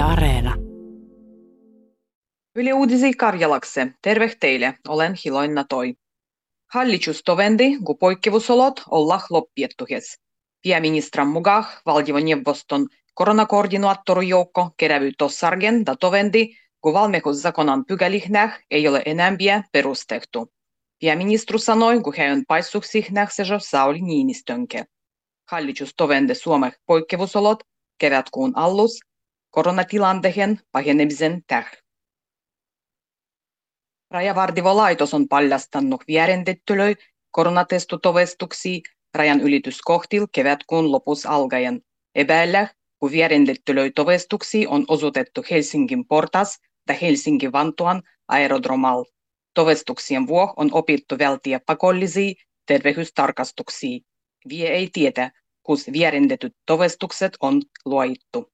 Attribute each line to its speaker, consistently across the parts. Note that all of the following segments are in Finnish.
Speaker 1: Yle Areena.
Speaker 2: Yle Uudisi Karjalakse. Terve teille, olen Hiloinna Toi. Hallitus tovendi, kun poikkeusolot ollah loppiettuhes. Pääministran mukaan valtioneuvoston koronakoordinaattorijoukko kerävy tossargen da tovendi, kun valmiuszakonan pykälihnäh ei ole enää perustettu. Pääministeri sanoi, kun paissuksihnäh sejo Sauli Niinistönke. Hallitus tovendi Suomen poikkeusolot kevätkuun allus koronatilanteen pahenemisen täh. Rajavartivolaitos on paljastanut väärentettylöi koronatestutovestuksia rajan ylityskohtil kevätkuun lopus alkaen. Epäillä, kun väärentettylöi tovestuksia on osoitettu Helsingin portas ja Helsingin Vantuan aerodromal. Tovestuksien vuoh on opittu vältiä pakollisia terveystarkastuksia. Vie ei tietä, kus väärentetyt tovestukset on luoittu.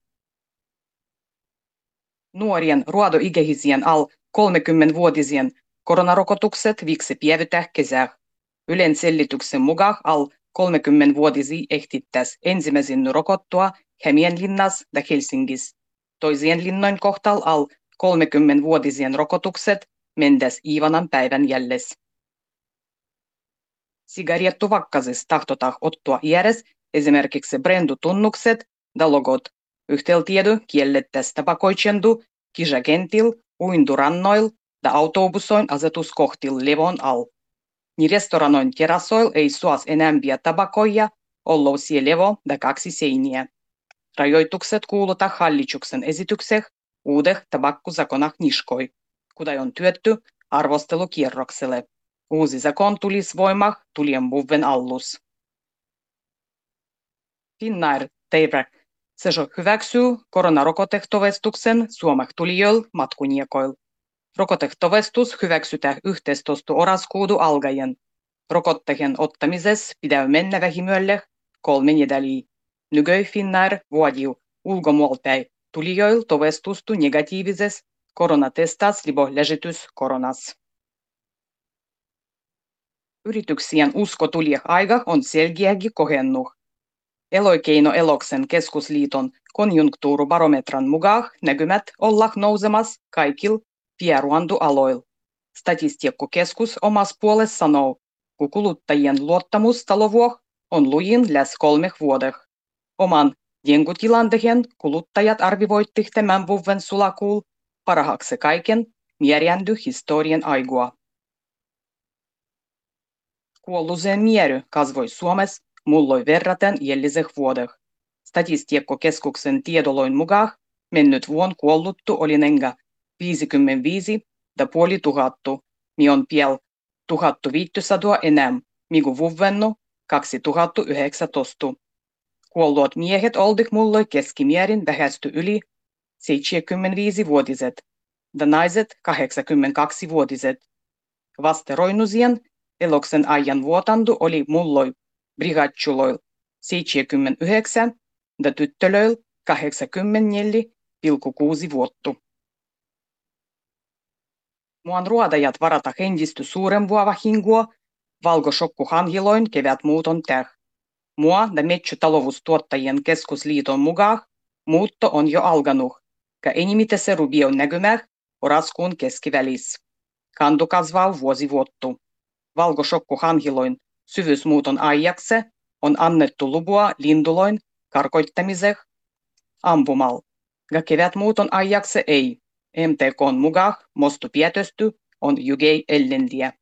Speaker 2: Nuorien ruodoikäisien al 30-vuotisien koronarokotukset viksi päivittää kesää. Ylen selityksen mukaan al 30-vuotisia ehtittäisi ensimmäisen rokottua Hämeenlinnas ja Helsingis. Toisien linnoin kohtal al 30-vuotisien rokotukset mentäs Iivanan päivän jälles. Sigarettuvakkasissa tahtotaan ottaa järjes esimerkiksi brendutunnukset ja logot. Yhteytiedo kiellettäisiin tapakoitsendu kisakentil uinturannoil ja autobusoin asetuskohtil levon al. Ni restoranoin terassoil ei suos enämpiä tabakoja, ollousia levo ja kaksi seiniä. Rajoitukset kuuluta hallituksen esitykseh uudeh tabakkuzakonah niskoi, kudai on työtty arvostelukierrokselle. Uusi zakon tulis voimah tulien vuoden allus. Finnair Teivrak Sejo hyväksyy koronarokotehtovestuksen Suomak tulijoil matkuniekoil. Rokotehtovestus hyväksytään 11. oraskuudu algaen. Rokottehen ottamises pidäy mennä vähimölle kolme nedäliä. Nygöi Finnair vuodiu ulkomuolpäin tulijoil tovestustu negatiivises koronatestas libo läжitys koronas. Yrityksien usko tulijah aika on selkeäkin kohennuh. Eloikeino Eloksen keskusliiton konjunktuurubarometran mukaan näkymät olla nousemas kaikil pieruandualoil. Statistiikkokeskus omas puolessa sanoo, kun kuluttajien luottamus talovuoh on lujin läs kolmeh vuodeh. Oman jengutilanteen kuluttajat arvivoitti tämän vuoden sulakuul parhaakse kaiken mierjändy historian aigua. Kuolluseen miery kasvoi Suomessa mulloi verraten jelliseh vuodeh. Statistiikkokeskuksen tiedoloin mukaan mennyt vuon kuolluttu oli nenga 55 ja puoli tuhattu, mi on piel 1500 enää, migu vuvennu 2019. Kuolluot miehet oldik mulloi keskimierin vähästy yli 75-vuotiset ja naiset 82-vuotiset. Vasteroinusien eloksen ajan vuotandu oli mulloi brigadjuloil 79 ja tyttölöil 84,6 vuotta. Muan ruodajat varata hendisty suurempua hanhiloin kevät muuton täh. Mua ja metsätaloustuottajien keskusliiton mukaan muutto on jo alkanut, ja enimitä se rubio näkymää oraskuun keskivälis. Kantu kasvaa vuosi vuottu. Valkoshokku hanhiloin syvyysmuuton ajaksi on annettu lupua linduloin karkoittamiseen ampumal. Ja kevätmuuton ajaksi ei. MTKn mukaan mostu pietesty on jugei ellendiä.